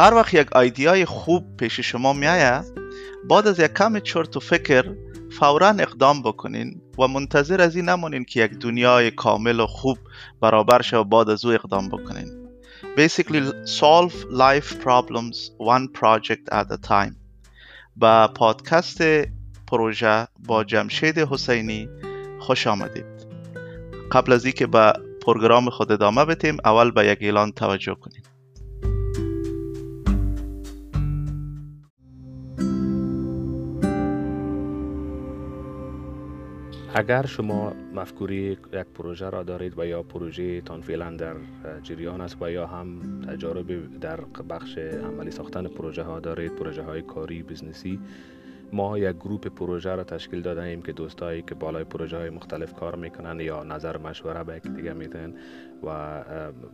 هر وقت یک ایدیای خوب پیش شما میایه بعد از یک کم چرت و فکر فورا اقدام بکنین و منتظر از این نمونین که یک دنیای کامل و خوب برابر و بعد از او اقدام بکنین. Basically solve life problems one project at a time. با پادکست پروژه با جمشید حسینی خوش آمدید. قبل از اینکه به پروگرام خود ادامه بدیم اول به یک اعلان توجه کنیم اگر شما مفکوری یک پروژه را دارید و یا پروژه تان فعلا در جریان است و یا هم تجارب در بخش عملی ساختن پروژه ها دارید پروژه های کاری بزنسی ما یک گروپ پروژه را تشکیل داده ایم که دوستایی که بالای پروژه های مختلف کار می‌کنن یا نظر مشوره به یک دیگه میدن و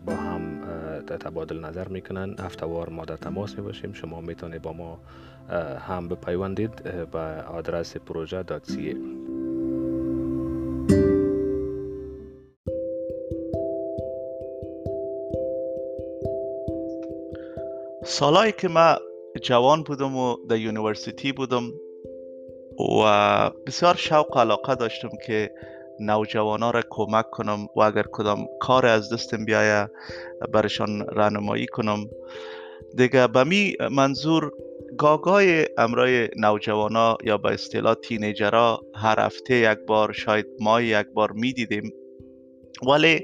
با هم تبادل نظر می‌کنن هفتوار ما در تماس می باشیم شما می‌تونید با ما هم بپیوندید به آدرس پروژه سالایی که ما جوان بودم و در یونیورسیتی بودم و بسیار شوق و علاقه داشتم که نوجوانا را کمک کنم و اگر کدام کار از دستم بیایه برشان رانمایی کنم. دیگه به می منظور گاگای امرای نوجوانا یا به اصطلاح تینیجرا هر هفته یک بار شاید ماه یک بار می دیدیم. ولی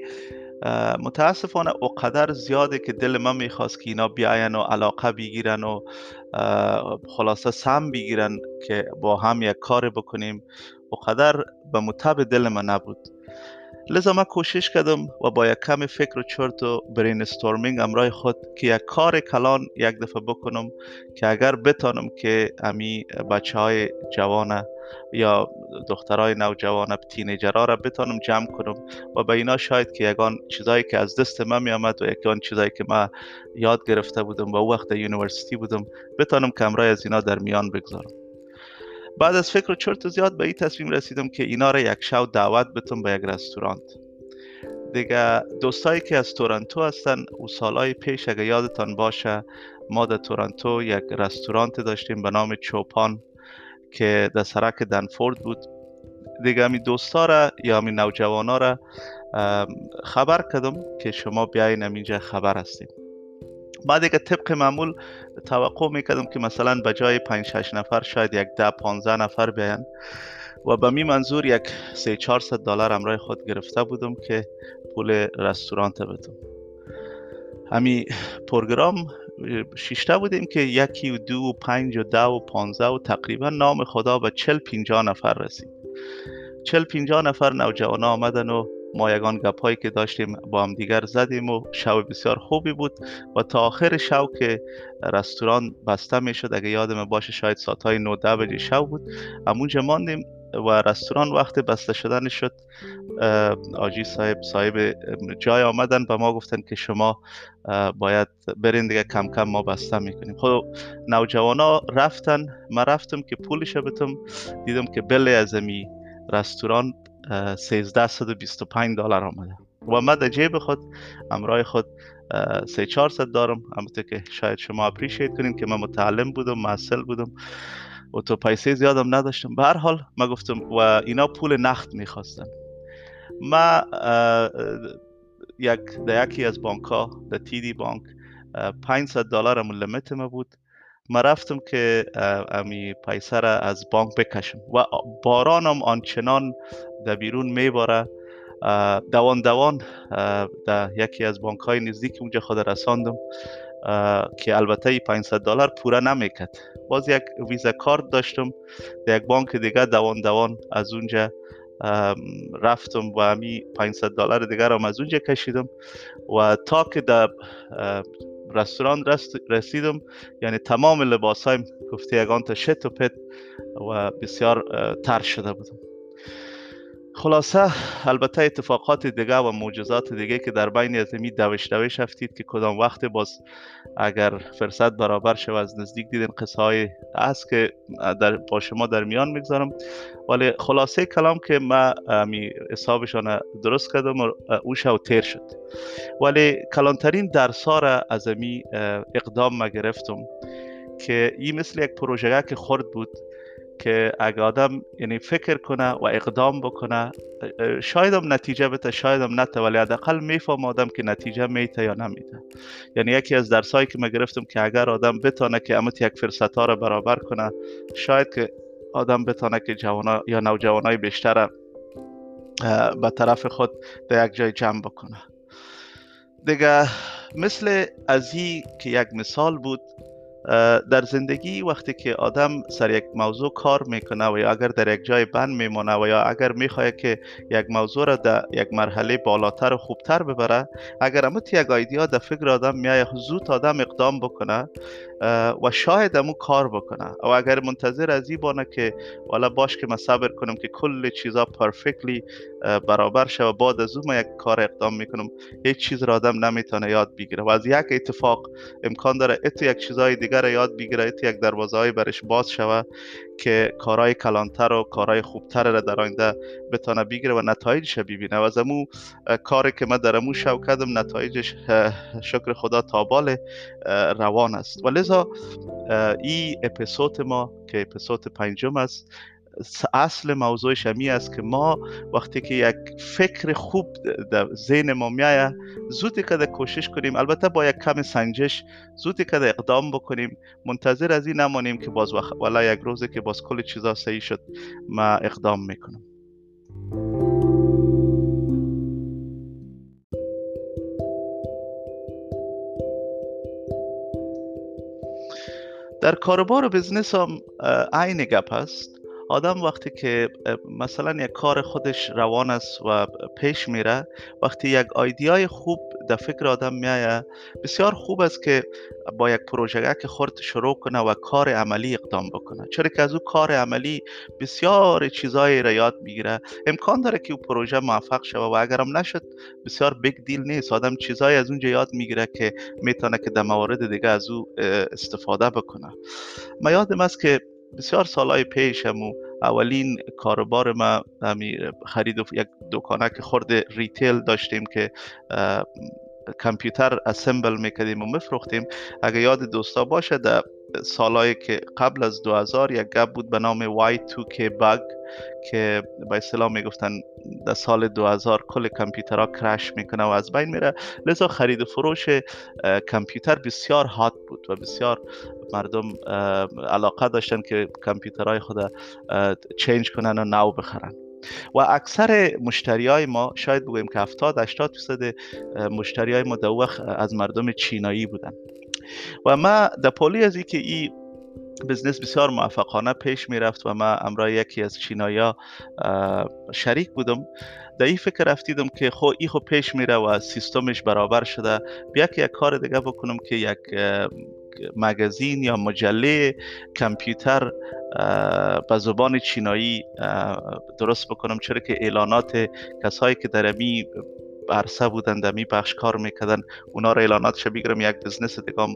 متاسفانه اوقدر زیاده که دل من می‌خواست که اینا بیاین و علاقه بگیرن و خلاصه سم بگیرن که با هم یک کار بکنیم. اوقدر به مطب دل من نبود. لذا من کوشش کردم و با یک کم فکر و چرت و brainstorming امرای خود که یک کار کلان یک دفعه بکنم که اگر بتانم که امی بچه های جوانه یا دخترای نوجوان teenager ها را بتانم جمع کنم و به اینا شاید که یگان چیزایی که از دست من می آمد و یکان چیزایی که من یاد گرفته بودم و وقت university بودم بتانم کمرای از اینا در میان بگذارم. بعد از فکر و چرت زیاد به این تصمیم رسیدم که اینا را یک شو دعوت بتم به یک رستورانت. دیگه دوستایی که از تورنتو هستن و سالهای پیش اگه یادتان باشه ما در تورنتو یک رستورانت داشتیم به نام چوپان که در سرک دنفورد بود. دیگه همی دوستا را یا همی نوجوانا را خبر کردم که شما بیاین اینجا خبر هستیم بعد دیگه طبق معمول توقع می‌کردم که مثلا به جای 5 6 نفر شاید یک ده 15 نفر بیاین و به می منظور یک 3 400 دلار امرای خود گرفته بودم که پول رستوران بدم. همی پروگرام شیشته بودیم که یکی و دو و پنج و ده و پانزه و تقریبا نام خدا به چل پینجا نفر رسید. چل پینجا نفر نوجوان آمدن و ما یگان گپ هایی که داشتیم با هم دیگر زدیم و شو بسیار خوبی بود و تا آخر شو که رستوران بسته می شد اگه یادم باشه شاید ساعت های 9 بجه شو بود همونجا ماندیم و رستوران وقت بسته شدن شد. آجی صاحب صاحب جای آمدن به ما گفتن که شما باید برین دیگه کم کم ما بسته می‌کنیم. خب نوجوانا رفتن ما رفتم که پولش بتم دیدم که بله از رستوران 1325 دلار آمده. و من در جیب خود امرای خود 3 400 دارم. البته که شاید شما اپریشیت کنین که من متعلم بودم معسل بودم و تو پیسه زیادم نداشتم. به هر حال ما گفتم و اینا پول نخت می‌خواستن. ما یک در یکی از بانک ها در دی بانک 500 دلار همون لیمیت ما بود. ما رفتم که امی پیسه را از بانک بکشم و بارانم آنچنان در بیرون میباره. دوان دوان در یکی از بانک های نزدیک اونجا خود رساندم که البته 500 دلار پوره نمیکد باز یک ویزا کارت داشتم در یک بانک دیگه دوان دوان از اونجا رفتم و همی 500 دلار دیگر هم از اونجا کشیدم و تا که در رستوران رسیدم یعنی تمام لباس هایم گفته یگان تا شت و پت و بسیار تر شده بودم. خلاصه البته اتفاقات دیگه و معجزات دیگه که در بین از می دوش دوش هفتید که کدام وقت باز اگر فرصت برابر شد از نزدیک دیدن قصه های هست که در با شما در میان می‌گذارم. ولی خلاصه کلام که ما می حسابشان درست کردم و او شو تیر شد. ولی کلانترین درسا را از امی اقدام ما گرفتم که این مثل یک پروژه که خورد بود که اگه آدم یعنی فکر کنه و اقدام بکنه شاید هم نتیجه بده شاید هم نته ولی حداقل میفهم آدم که نتیجه میته یا نمیده. یعنی یکی از درسایی که من گرفتم که اگر آدم بتانه که امت یک فرصت ها رو برابر کنه شاید که آدم بتانه که جوانا یا نوجوانای بیشتر به طرف خود در یک جای جمع بکنه. دیگه مثل از که یک مثال بود در زندگی وقتی که آدم سر یک موضوع کار می‌کنه و یا اگر در یک جای بند میمونه و یا اگر می‌خواد که یک موضوع را در یک مرحله بالاتر و خوبتر ببره اگر امت یک ایدیا در فکر آدم میایه زود آدم اقدام بکنه و شاید امو کار بکنه. و اگر منتظر از این بانه که والا باش که من صبر کنم که کل چیزا پرفکتلی برابر شه و بعد از اون یک کار اقدام می‌کنم. هیچ چیز را آدم نمی‌تونه یاد بگیره. و از یک اتفاق امکان داره اتو یک چیزای دیگر یاد بگیره اتو یک دروازه های برش باز شوه که کارهای کلانتر و کارهای خوبتر را در آینده بتانه بگیره و نتایجش ببینه. و از امو کاری که من در امو شو کردم نتایجش شکر خدا تابال روان است. و لذا این اپیزود ما که اپیزود پنجم است اصل موضوعش همی است که ما وقتی که یک فکر خوب در ذهن ما میایه زودی کده کوشش کنیم البته با یک کم سنجش زودی کده اقدام بکنیم منتظر از این نمانیم که باز وقت ولی یک روزی که باز کل چیزا صحیح شد ما اقدام می‌کنم. در کاربار و business هم عین گپ است آدم وقتی که مثلا یک کار خودش روان است و پیش میره وقتی یک idea ی خوب در فکر آدم میایه بسیار خوب است که با یک پروژه که خورد شروع کنه و کار عملی اقدام بکنه. چرا که از او کار عملی بسیار چیزایی را یاد می‌گیره. امکان داره که او پروژه موفق شود و اگرم نشد بسیار big deal نیست. آدم چیزایی از اونجا یاد می‌گیره که می‌تونه که در موارد دیگه از او استفاده بکنه. ما یادم است که بسیار سالهای پیش همو اولین کاروبار ما خرید یک دکانک خورد ریتیل داشتیم که کامپیوتر اسمبل می‌کردیم و میفروختیم. اگه یاد دوستا باشه در سالهایی که قبل از 2000 یک گپ بود به نام Y2K bug که به اصطلاح می‌گفتن در سال 2000 کل کامپیوترها کرش می‌کنه و از بین میره. لذا خرید و فروش کامپیوتر بسیار هات بود و بسیار مردم علاقه داشتن که کامپیوترهای خود چینج کنن و نو بخرن. و اکثر مشتری های ما شاید بگویم که 70 80 درصد مشتری های ما در وقت از مردم چینایی بودن. و ما در پولی از اینکه این بزنس بسیار موفقانه پیش می‌رفت و ما امرای یکی از چینایا شریک بودم در این فکر رفتیدم که خو ای خو پیش میره و سیستمش برابر شده. بیا که یک کار دیگه بکنم که یک مگزین یا مجله کامپیوتر به زبان چینایی درست بکنم. چرا که اعلانات کسایی که در امی عرصه بودن در می بخش کار می‌کردن اونا رو اعلاناتش بگیرم یک بزنس دیگه هم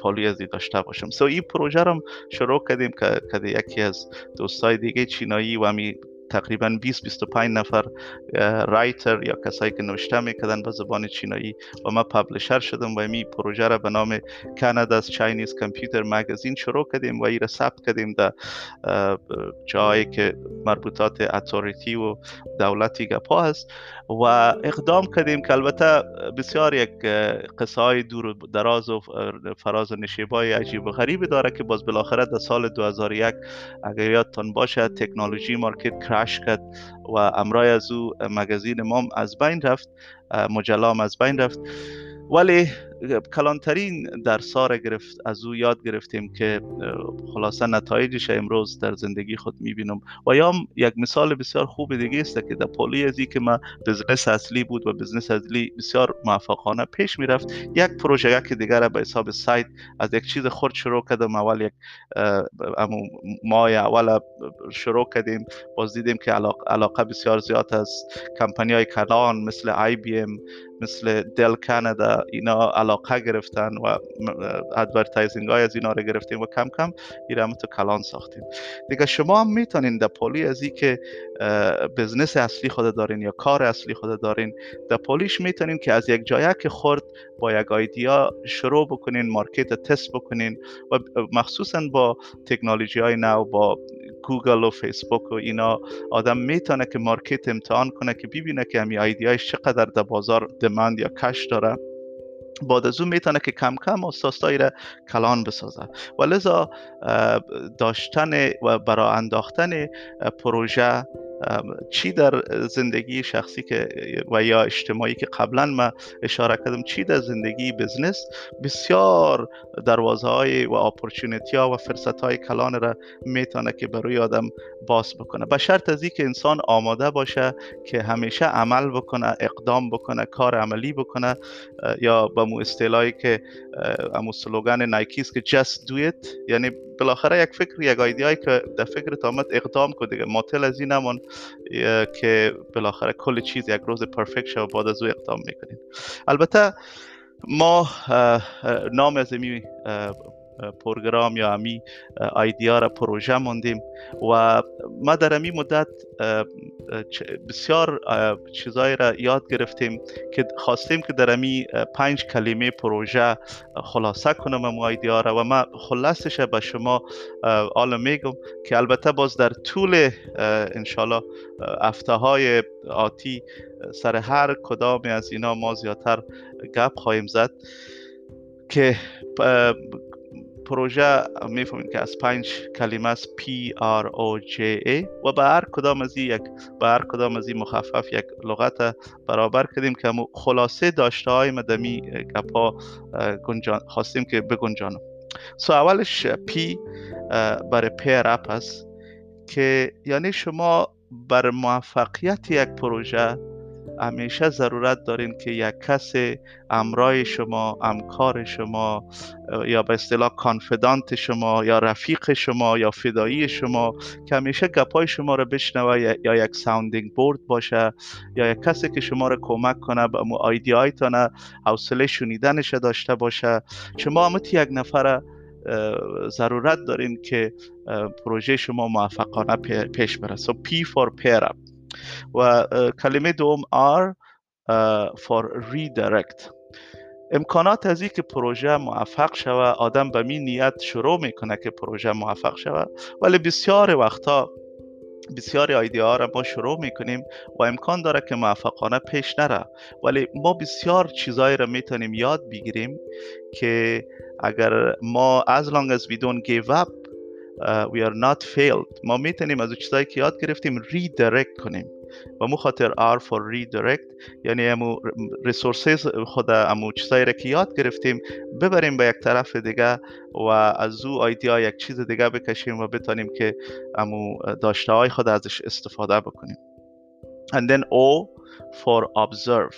پالی از داشته باشم. سو این پروژه رو شروع کردیم که یکی از دوستای دیگه چینایی و می تقریبا 20 25 نفر رایتر یا کسایی که نوشته می‌کردن به زبان چینایی و ما پابلشر شدم و می پروژه را به نام کانادا's چاینیز کامپیوتر مگزین شروع کردیم و این را ثبت کردیم در جایی که مربوطات اتوریتی و دولتی گپا هست و اقدام کردیم که البته بسیار یک قصه های دور و دراز و فراز و نشیبای عجیب و غریبی داره که باز بالاخره در سال 2001 اگر یادتان باشه تکنولوژی مارکت کرش کرد و امرای از او مگزین مام از بین رفت مجلام از بین رفت. ولی کلانترین درسا گرفت از او یاد گرفتیم که خلاصه نتایجش امروز در زندگی خود می‌بینم. و یا یک مثال بسیار خوب دیگه است که در پولی از که ما business اصلی بود و business اصلی بسیار موفقانه پیش می‌رفت یک پروژه که دیگر به حساب side از یک چیز خرد شروع کردم. اول یک ماه اول شروع کردیم. باز دیدیم که علاقه بسیار زیاد از کمپانی های کلان مثل IBM مثل Dell کانادا اینا علاقه گرفتن و advertising های از اینا رو گرفتیم و کم کم این تو کلان ساختیم. دیگه شما هم می‌تونین در پهلوی از این که business اصلی خود دارین یا کار اصلی خود دارین در پهلویش می‌تونین که از یک جایه که خورد با یک idea شروع بکنین market test بکنین و مخصوصا با تکنولوژی های نو با گوگل و فیسبوک و اینا آدم می‌تونه که market امتحان کنه که ببینه که همی idea یش چقدر در بازار demand یا کش داره. بعد از اون می‌تونه که کم کم آسته آسته ای را کلان بسازه. و لذا داشتن و برای انداختن پروژه چی در زندگی شخصی که و یا اجتماعی که قبلا ما اشاره کردم چی در زندگی بزنس بسیار دروازه های و اپورچونیتی ها و فرصت های کلان را می‌تونه که برای آدم باز بکنه. به شرط از که انسان آماده باشه که همیشه عمل بکنه اقدام بکنه کار عملی بکنه یا به مو اصطلاحی که امو سلوگان نایکیست که just do it. یعنی بالاخره یک فکر یک ایدیایی که در فکر آمد اقدام کنه دیگه. ماتل از این نمون که بالاخره کل چیز یک روز پرفکت شد و بعد از او اقدام می‌کنید. البته ما نام از پروگرام یا امی ایدیا را پروژه ماندیم و ما در امی مدت بسیار چیزایی را یاد گرفتیم که خواستیم که در امی پنج کلمه پروژه خلاصه کنم اما ایدیا را و ما خلاصش به شما حالا میگم که البته باز در طول انشالله هفته های آتی سر هر کدام از اینا ما زیادتر گپ خواهیم زد که پروژه می‌فهمید که از پنج کلمه است P R O J A و به هر کدام از یک به هر کدام از این مخفف یک لغت برابر کردیم که خلاصه داشته های مدمی گپا گنجان خواستیم که بگنجانم. سو اولش P برای پیر اپ است که یعنی شما بر موفقیت یک پروژه همیشه ضرورت دارین که یک کس امرای شما امکار شما یا به اصطلاح confidant شما یا رفیق شما یا فدایی شما که همیشه گپای شما رو بشنوه یا یک sounding board باشه یا یک کسی که شما رو کمک کنه به مو idea یتانه حوصله شنیدنش داشته باشه. شما همت یک نفر ضرورت دارین که پروژه شما موفقانه پیش بره. So P for pair up. و کلمه دوم R for redirect. امکانات از که پروژه موفق شوه آدم به می نیت شروع می‌کنه که پروژه موفق شوه ولی بسیار وقتا بسیاری ایده ها را ما شروع می‌کنیم و امکان داره که موفقانه پیش نره. ولی ما بسیار چیزایی را می‌تونیم یاد بگیریم که اگر ما as long as we don't give up we are not failed. ما می‌تونیم از چیزایی که یاد گرفتیم ریدایرکت کنیم. و مو خاطر R for redirect یعنی امو resources خود امو چیزایی را که یاد گرفتیم ببریم به یک طرف دیگه و از او idea یک چیز دیگه بکشیم و بتانیم که امو داشته های خود ازش استفاده بکنیم. And then O for observe.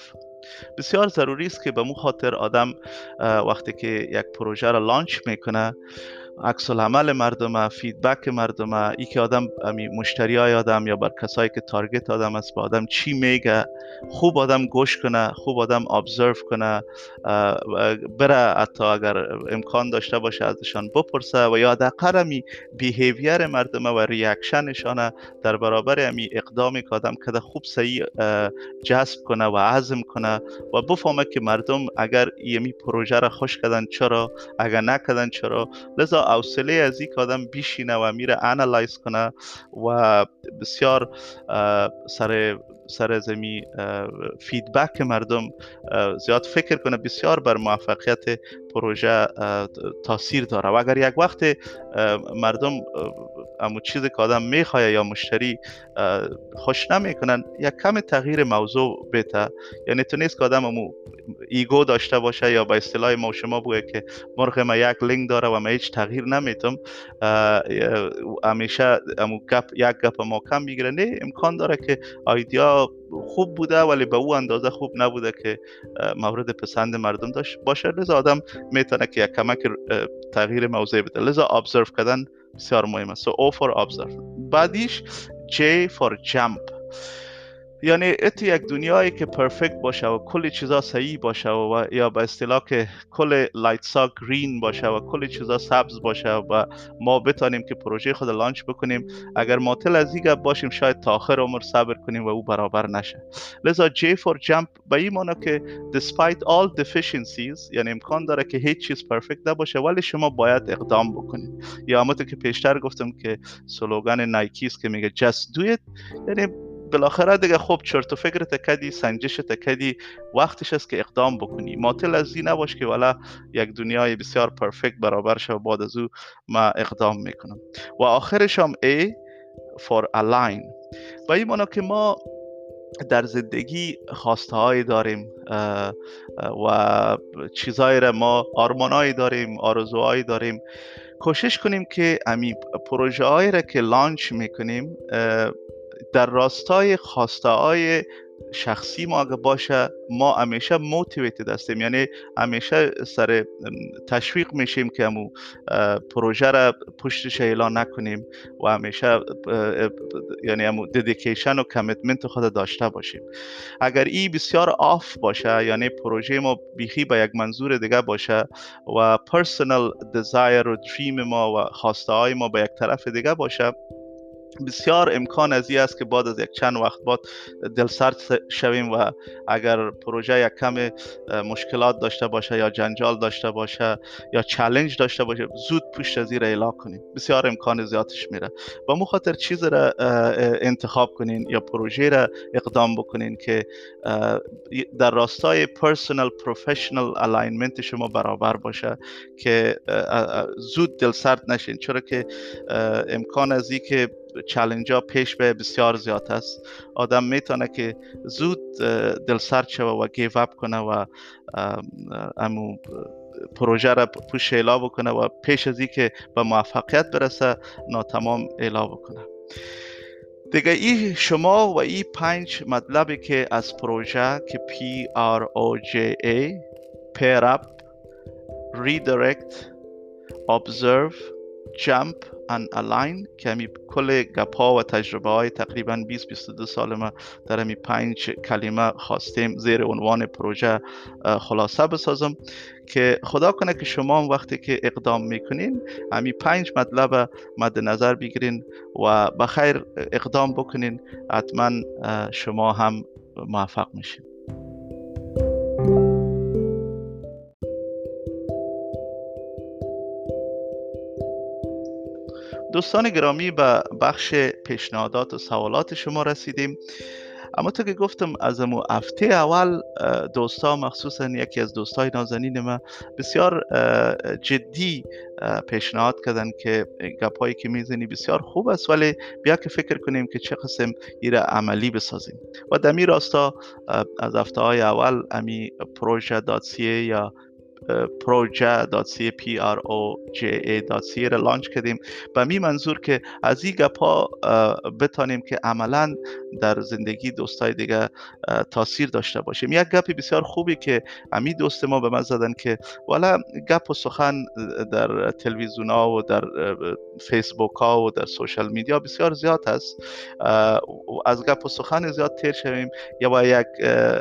بسیار ضروری است که به مو خاطر آدم وقتی که یک پروژه را launch می‌کنه عکس عمل مردم feedback مردم ای که آدم امی مشتری های آدم یا بر کسایی که target آدم است به آدم چی میگه خوب آدم گوش کنه خوب آدم ابزرو کنه بره حتی اگر امکان داشته باشه ازشان بپرسه و یا حداقل امی بیهیویر مردم و ریاکشنشان در برابر امی اقدامی که آدم کده خوب صحیح جذب کنه و عزم کنه و بفهمه که مردم اگر یمی پروژه را خوش کردن چرا اگر نکردن چرا لذا حوصله از که آدم بیشینه و میره انالایز کنه و بسیار سر سر زمی feedback مردم زیاد فکر کنه. بسیار بر موفقیت پروژه تاثیر داره. و اگر یک وقت مردم امو چیزی که آدم می‌خواه یا مشتری خوش نمی‌کنن یک کم تغییر موضوع بهتر یعنی تو نیست که آدم امو ego داشته باشه یا با اصطلاح ما شما بگه که مرغ ما یک لنگ داره و ما هیچ تغییر نمیتم همیشه امو گپ یک گپ ما کم بگیره نه امکان داره که idea خوب بوده ولی به او اندازه خوب نبوده که مورد پسند مردم داشت باشه. لذا آدم می‌تونه که یک کمک تغییر موضوع بده. لذا observe کردن بسیار مهم است so O for observe. بعدیش J for jump. یعنی ات یک دنیایی که perfect باشه و کل چیزا صحیح باشه و یا به اصطلاح که کل light ها green باشه و کل چیزا سبز باشه و ما بتانیم که پروژه خود لانچ بکنیم. اگر ماتل از این باشیم شاید تا آخر عمر صبر کنیم و او برابر نشه. لذا J for jump به این معنی که despite all deficiencies یعنی امکان داره که هیچ چیز پرفکت نباشه ولی شما باید اقدام بکنید. یا همونطور که پیشتر گفتم که سلوگان نایکی است که میگه do it. یعنی بالاخره دیگه خب چرت و فکر تکدی سنجش تکدی وقتش است که اقدام بکنی. ماتل از این نباش که والا یک دنیای بسیار پرفکت برابر شد بعد از او ما اقدام می‌کنم. و آخرش هم A for align. و این مانا که ما در زندگی خواسته داریم و چیزهایی را ما آرمانهایی داریم آرزوهایی داریم. کوشش کنیم که امی پروژه هایی را که لانچ می‌کنیم در راستای خواسته های شخصی ما اگه باشه ما همیشه موتیویتد هستیم. یعنی همیشه سر تشویق میشیم که همو پروژه را پشتش ایلا نکنیم و همیشه یعنی همو dedication و commitment خود داشته باشیم. اگر ای بسیار off باشه یعنی پروژه ما بیخی با یک منظور دیگه باشه و personal desire و dream ما و خواسته های ما به یک طرف دیگه باشه بسیار امکان از است که بعد از یک چند وقت بعد دلسرد شویم و اگر پروژه یک کم مشکلات داشته باشه یا جنجال داشته باشه یا چالش داشته باشه زود پشت را ایلا کنیم. بسیار امکان زیادش میره. و مو خاطر چیز را انتخاب کنین یا پروژه را اقدام بکنین که در راستای personal professional alignment شما برابر باشه که زود دلسرد نشین. چرا که امکان از که چلنج ها پیش به بسیار زیاد است. آدم می‌تونه که زود دل سرد شوه و گیو اپ کنه و امو پروژه را پوش اعلا بکنه و پیش از که به موفقیت برسه ناتمام اعلا بکنه. دیگه ای شما و ای پنج مطلبی که از پروژه که P R O J A pair up redirect observe jump ان الاین که همی کل گپا و تجربه های تقریبا 20 22 سال ما در همی پنج کلمه خواستیم زیر عنوان پروژه خلاصه بسازم که خدا کنه که شما هم وقتی که اقدام می‌کنین همی پنج مطلب مد نظر بگیرین و بخیر اقدام بکنین حتما شما هم موفق میشین. دوستان گرامی به بخش پیشنهادات و سوالات شما رسیدیم. اما تو که گفتم از امو هفته اول دوستا مخصوصا یکی از دوستای نازنین ما بسیار جدی پیشنهاد کردن که گپایی که می‌زنی بسیار خوب است. ولی بیا که فکر کنیم که چه قسم ایره عملی بسازیم. و دمی راستا از هفته های اول امی پروژه یا proja.ca را لانچ کردیم به می منظور که از این گپ ها بتانیم که عملا در زندگی دوستای دیگه تاثیر داشته باشیم. یک گپی بسیار خوبی که امی دوست ما به من زدن که والا گپ و سخن در تلویزیون ها و در فیسبوک ها و در سوشال میدیا بسیار زیاد است از گپ و سخن زیاد تیر شویم. یا با یک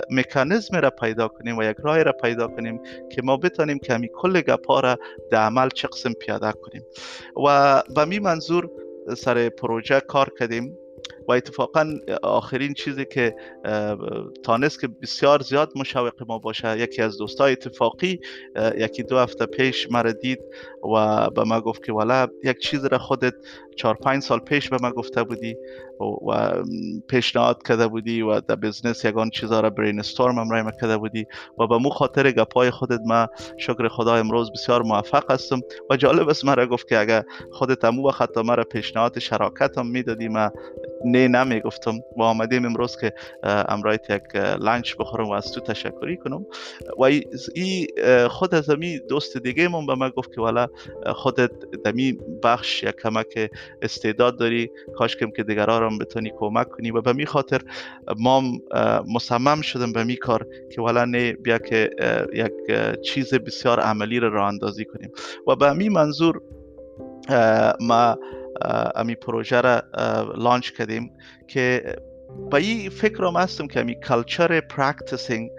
مکانیزم را پیدا کنیم و یک راه را پیدا کنیم که ما بتانیم که کل گپا را در عمل چه قسم پیاده کنیم. و به می منظور سر پروژه کار کردیم. و اتفاقا آخرین چیزی که تانست که بسیار زیاد مشوق ما باشه یکی از دوستای اتفاقی یکی دو هفته پیش مرا دید و به ما گفت که والا یک چیز را خودت چهار پنج سال پیش به من گفته بودی و پیشنهاد کرده بودی و در بزنس یگان چیزا را برین استورم هم رای کرده بودی و به مو خاطر گپای خودت ما شکر خدا امروز بسیار موفق هستم و جالب است مرا گفت که اگر خودت امو و تا مرا پیشنهاد شراکت هم می‌دادی ما نه نمی‌گفتم و آمدیم امروز که امرایت یک لانچ بخورم و از تو تشکری کنم. و ای خود از امی دوست دیگه من به من گفت که والا خودت دمی بخش یک کمک استعداد داری. کاش کم که دیگران بتونی کمک کنی. و به می خاطر ما مصمم شدم به می کار که والا نه بیا که یک چیز بسیار عملی رو راه اندازی کنیم. و به می منظور ما امی پروژه را launch کردیم که با این فکر هم هستم که امی culture practicing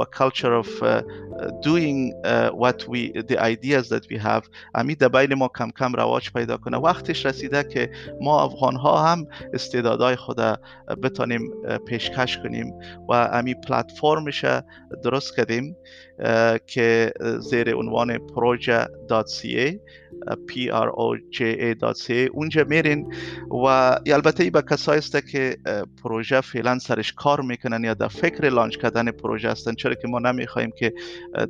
و کلچر of دوینگ what we the ideas that we have امی در بین ما کم کم رواج پیدا کنه وقتش رسیده که ما افغان ها هم استعدادهای خود بتانیم پیشکش کنیم و امی پلتفرمش درست کردیم که زیر عنوان proja.ca proja.ca اونجا میرین و البته به کسایی است که پروژه فعلا سرش کار می‌کنن یا در فکر لانچ کردن پروژه هستن. چرا که ما نمی‌خوایم که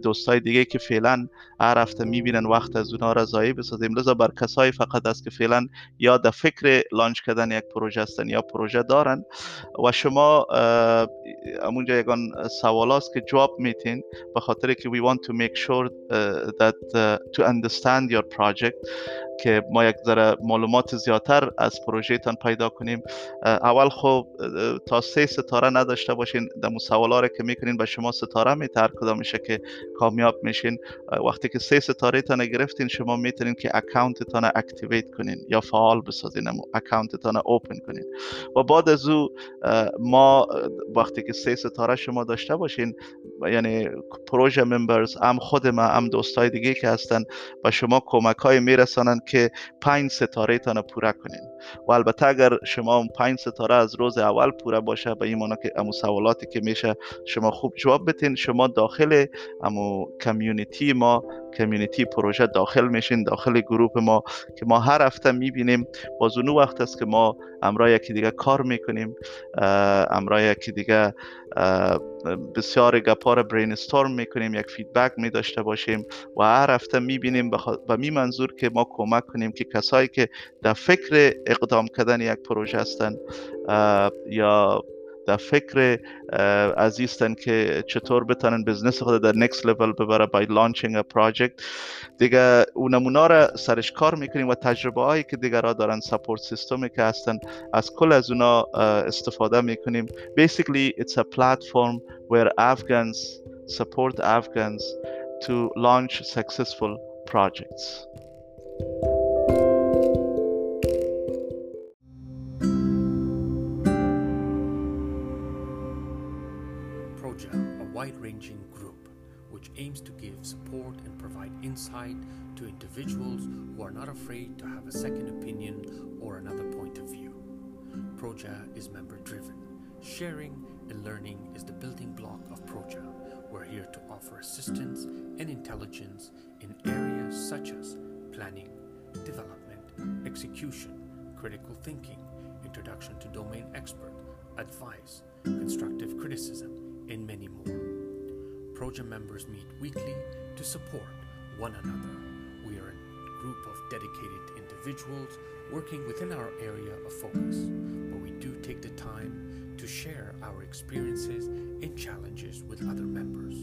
دوستای دیگه که فعلا هر هفته می‌بینن وقت از اونها را ضایع بسازیم. لذا بر کسایی فقط است که فعلا یا در فکر لانچ کردن یک پروژه هستن یا پروژه دارن. و شما همونجا یگان سوال است که جواب میتین به خاطر که we want to make sure uh, that uh, to understand your project که ما یک ذره معلومات زیادتر از پروژه تان پیدا کنیم. اول خب تا سه ستاره نداشته باشین در سوالا که می‌کنین به شما ستاره میتر کدام میشه که کامیاب میشین. وقتی که سه ستاره تان گرفتین شما می‌تونین که اکاونت تان اکتیویت کنین یا فعال بسازین اکاونت تان اوپن کنین. و بعد از او ما وقتی که سه ستاره شما داشته باشین یعنی پروژه ممبرز هم خود ما هم دوستای دیگه که هستن و شما کمک های میرسانن که پنج ستاره تان پوره کنین. و البته اگر شما پنج ستاره از روز اول پوره باشه به این که امو سوالاتی که میشه شما خوب جواب بتین شما داخل امو کمیونیتی ما کمیونیتی پروژه داخل میشین داخل گروه ما که ما هر هفته می‌بینیم. باز اونو وقت است که ما امرای یکی دیگه کار می‌کنیم امرای یکی دیگه بسیار گپا رو برین استورم می‌کنیم یک فیدبک می داشته باشیم و هر هفته می‌بینیم به می منظور که ما کمک کنیم که کسایی که در فکر اقدام کردن یک پروژه هستن یا در فکر ازی استن که چطور بتونن business خود در next level ببره by launching a project دیگه اون نمونه را سرش کار می‌کنیم و تجربه هایی که دیگرها دارن support system ی که هستن از کل از اونا استفاده می‌کنیم. Basically it's a platform where Afghans support Afghans to launch successful projects. Group which aims to give support and provide insight to individuals who are not afraid to have a second opinion or another point of view. Proja is member driven. Sharing and learning is the building block of Proja. We're here to offer assistance and intelligence in areas such as planning, development, execution, critical thinking, introduction to domain expert, advice, constructive criticism, and many more. Proja members meet weekly to support one another. We are a group of dedicated individuals working within our area of focus, but we do take the time to share our experiences and challenges with other members.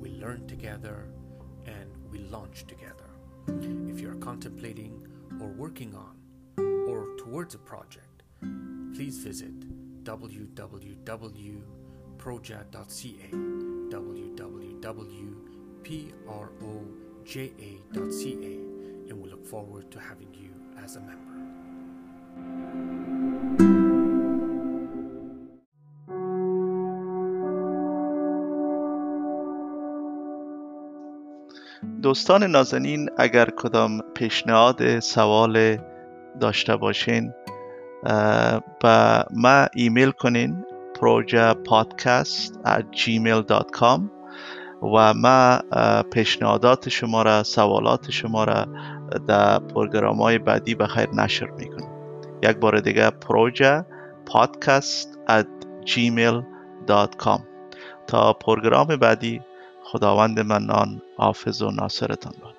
We learn together and we launch together. If you are contemplating or working on or towards a project, please visit www proja.ca, www.proja.ca, and we look forward to having you as a member. دوستان نازنین اگر کدام پیشنهاد سوال داشته باشین به ما ایمیل کنین projapodcast at gmail.com و ما پیشنهادات شما را سوالات شما را در پروگرام های بعدی بخیر نشر می‌کنیم. یک بار دیگه پروژه پادکست at gmail.com تا پروگرام بعدی خداوند منان حافظ و ناصرتان باد.